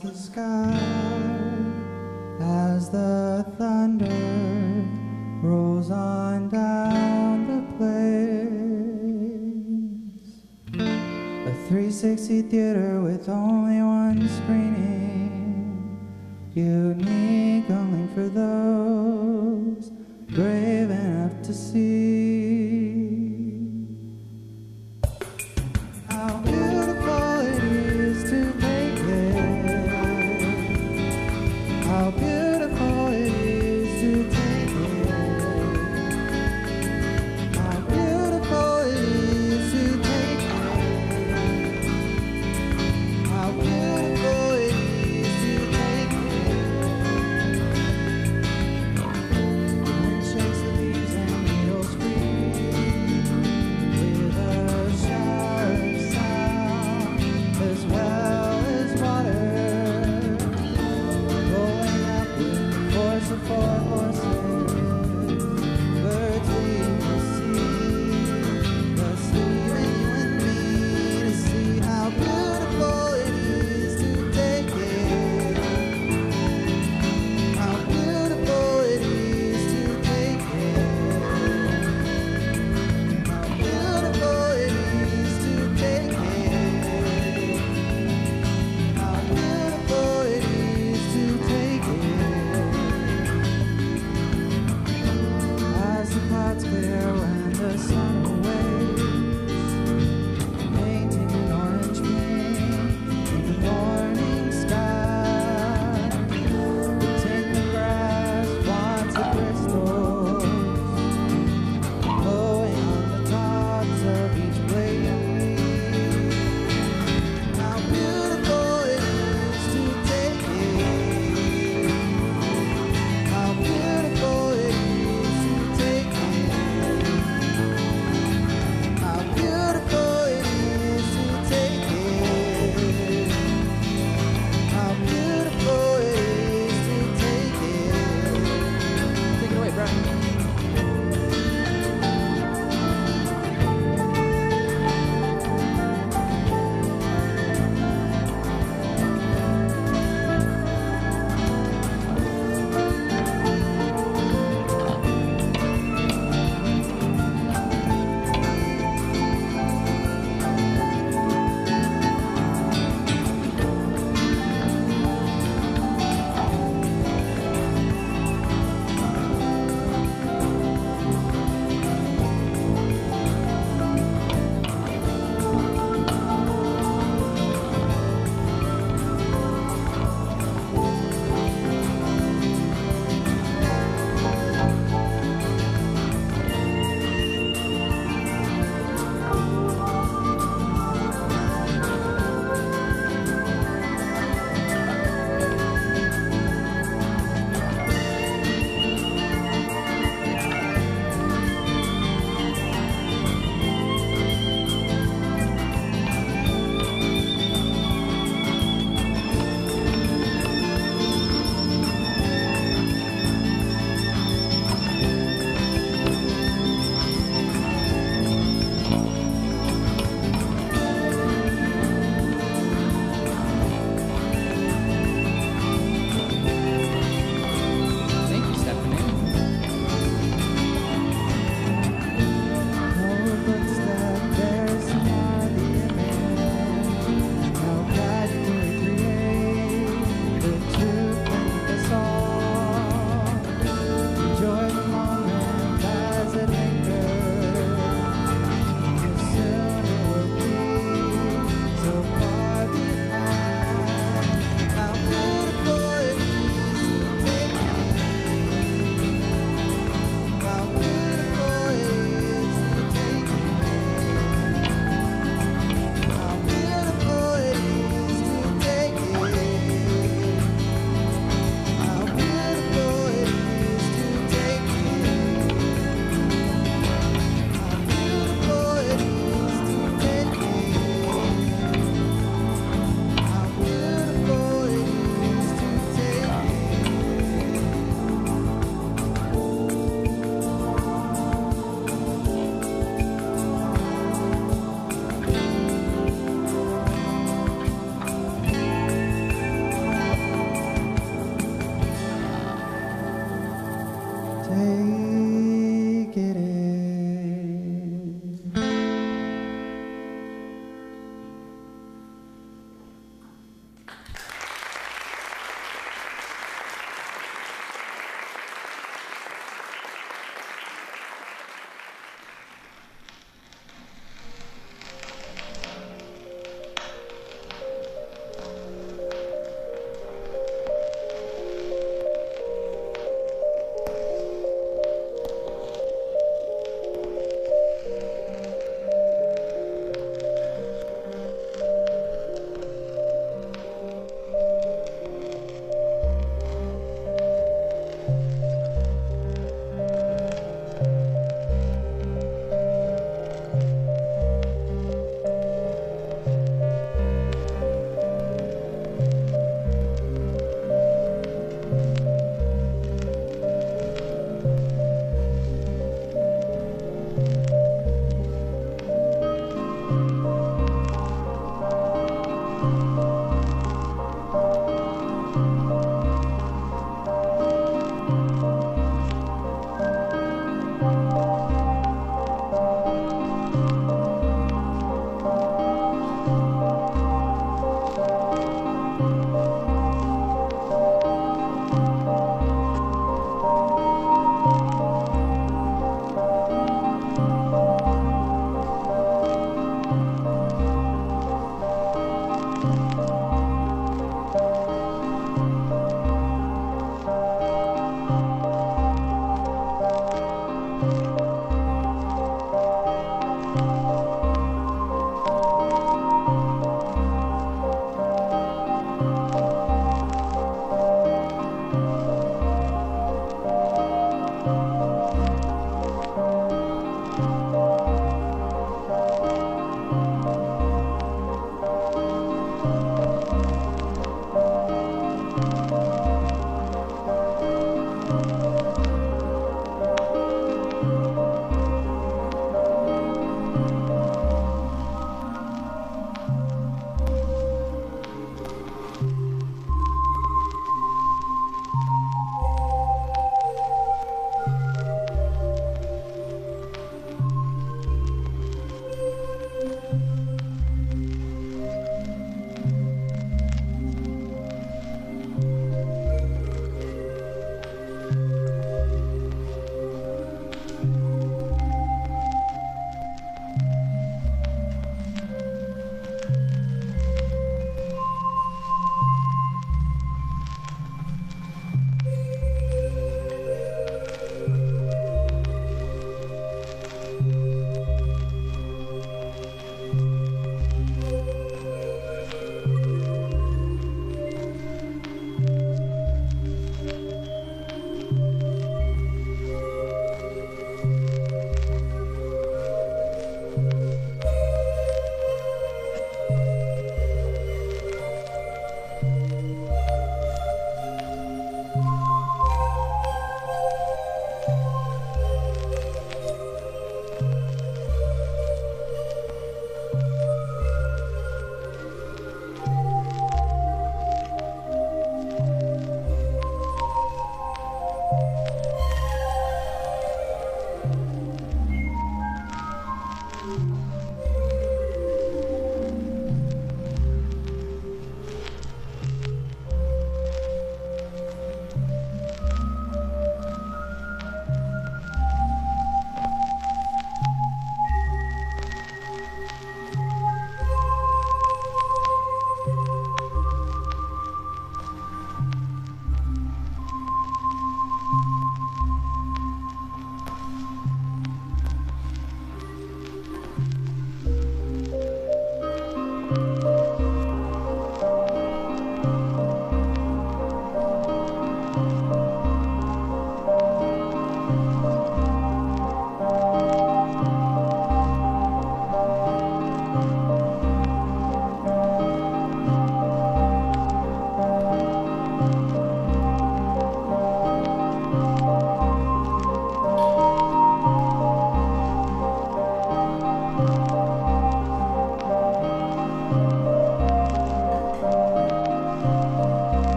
the sky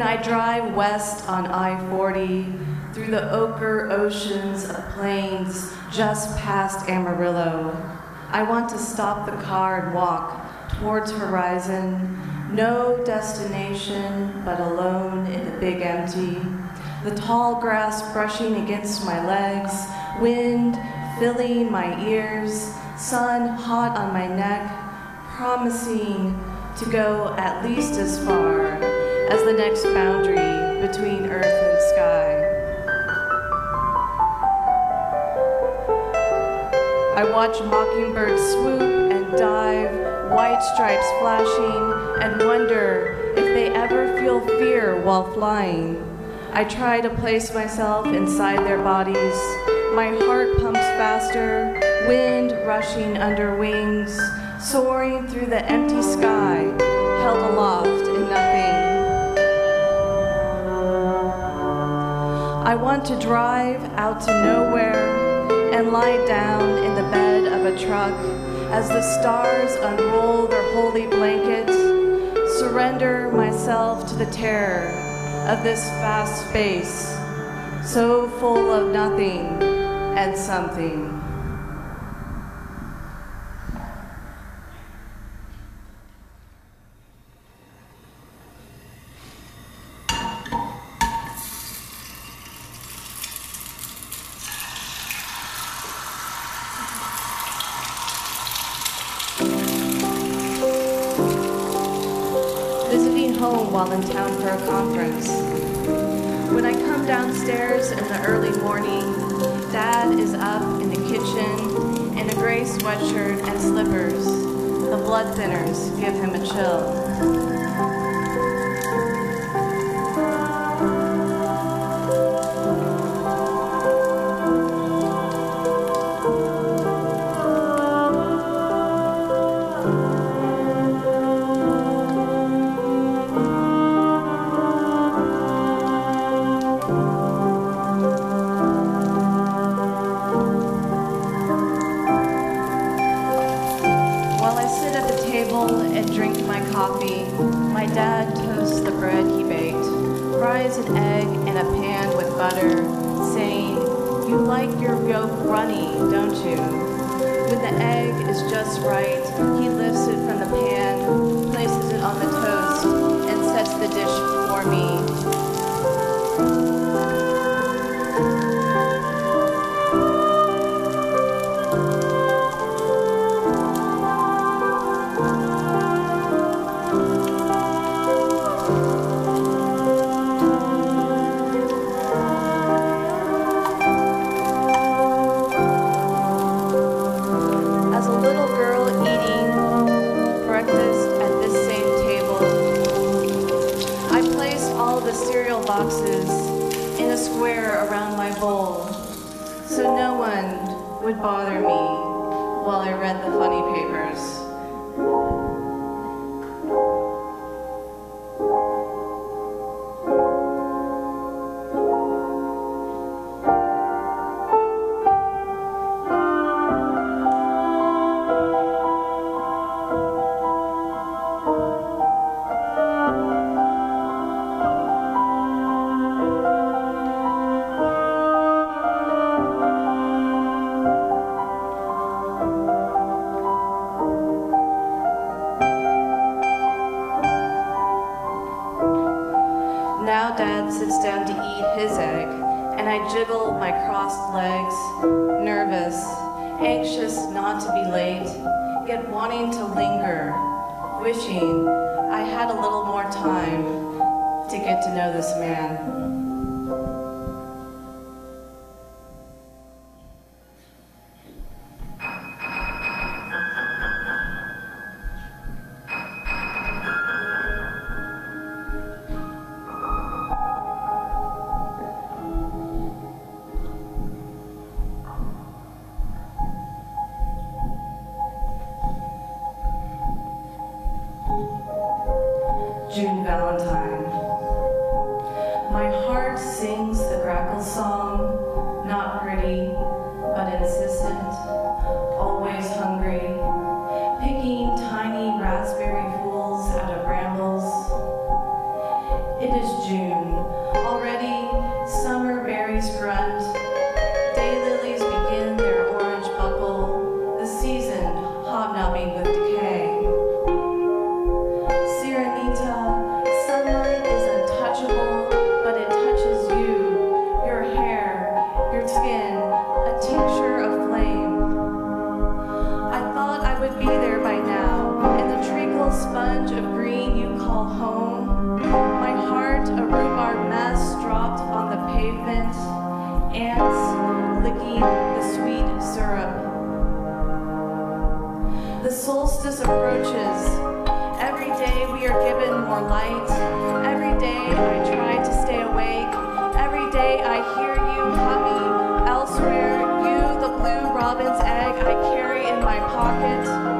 When I drive west on I 40 through the ochre oceans of plains just past Amarillo, I want to stop the car and walk towards horizon. No destination, but alone in the big empty. The tall grass brushing against my legs, wind filling my ears, sun hot on my neck, promising to go at least as far as the next boundary between earth and sky. I watch mockingbirds swoop and dive, white stripes flashing, and wonder if they ever feel fear while flying. I try to place myself inside their bodies. My heart pumps faster, wind rushing under wings, soaring through the empty sky, held aloft I want to drive out to nowhere and lie down in the bed of a truck as the stars unroll their holy blankets, surrender myself to the terror of this vast space, so full of nothing and something. Wishing I had a little more time to get to know this man. more light. Every day I try to stay awake. Every day I hear you humming elsewhere. You, the blue robin's egg I carry in my pocket.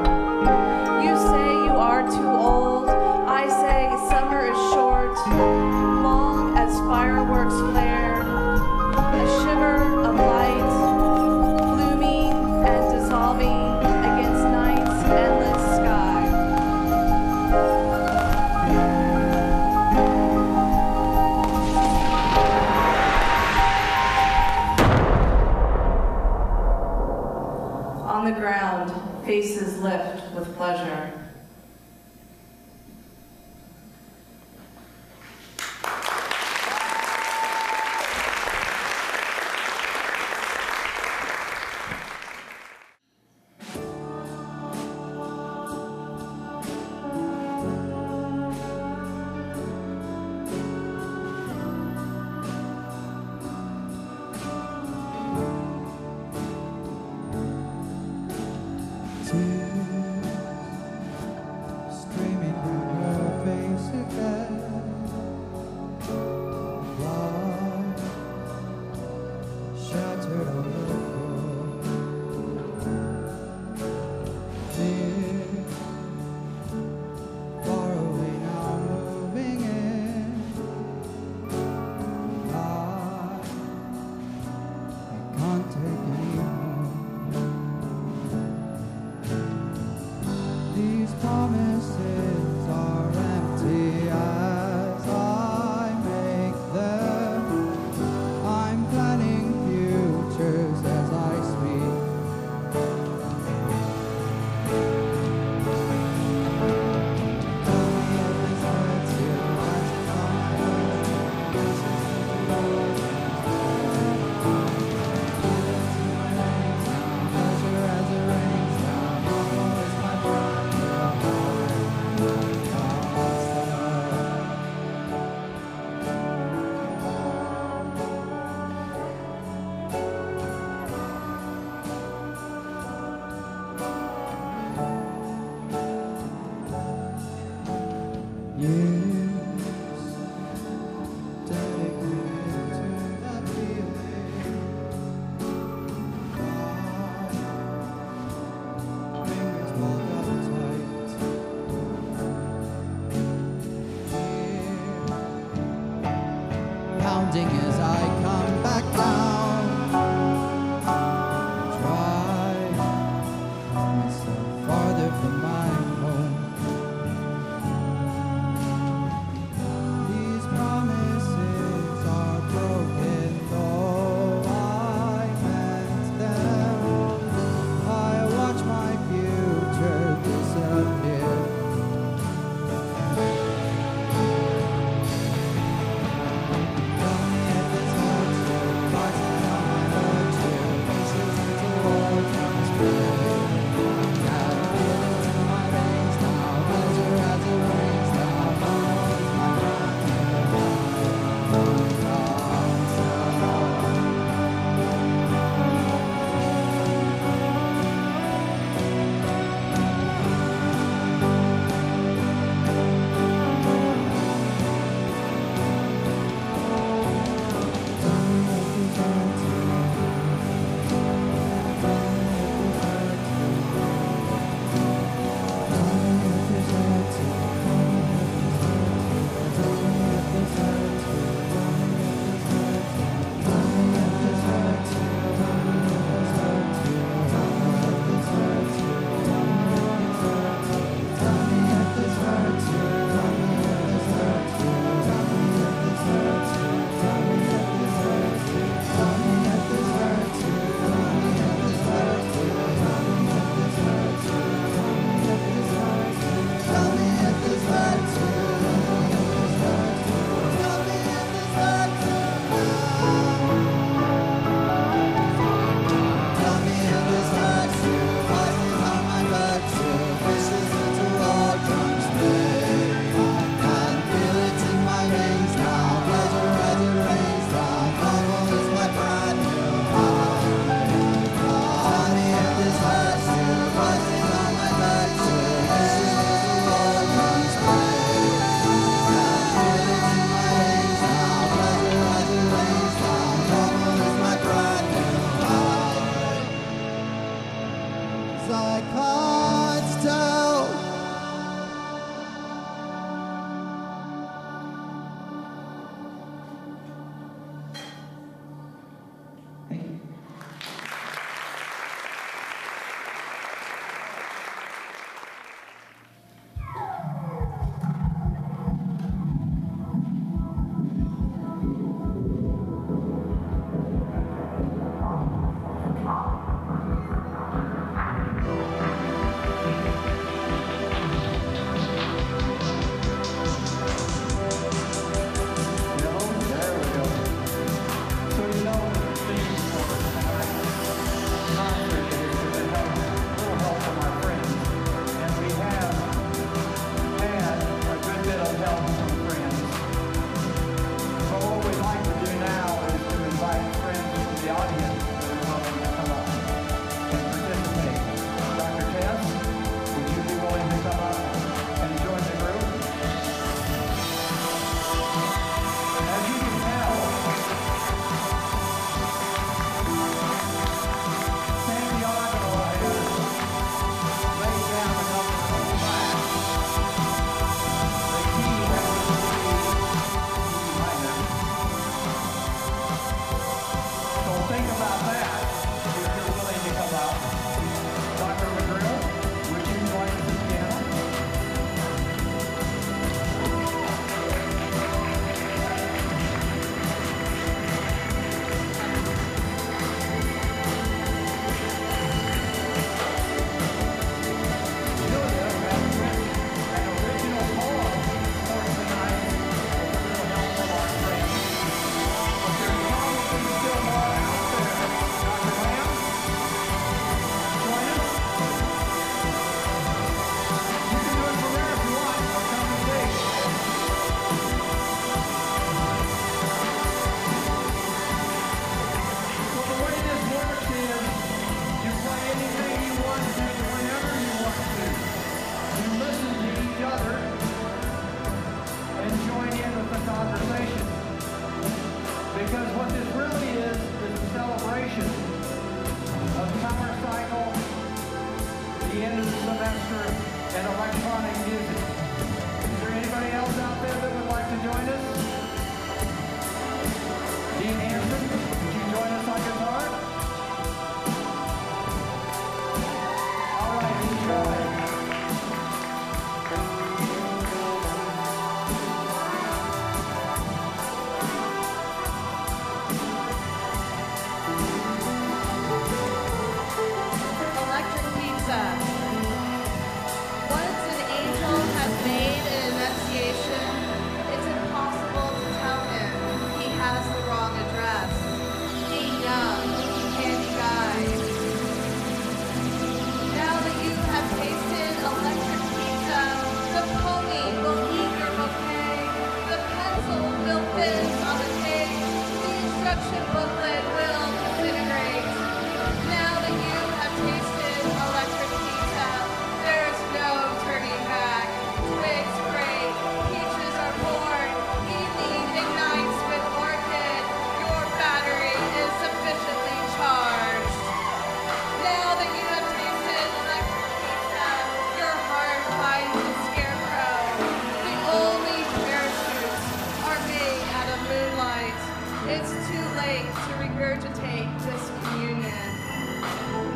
It's too late to regurgitate this communion.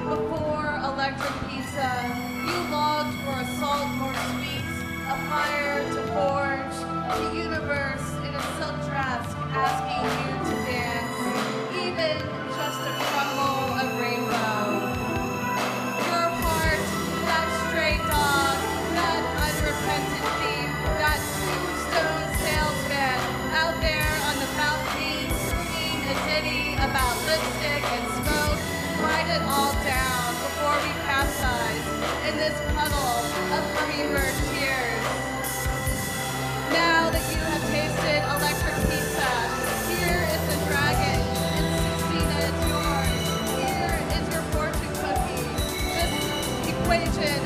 Before electric pizza, you longed for a salt more sweet, a fire to forge, the universe in a silk dress asking you to dance. Even of Believer tears. Now that you have tasted electric pizza, here is the dragon, and Sixtina is yours. Here is your fortune cookie. This equation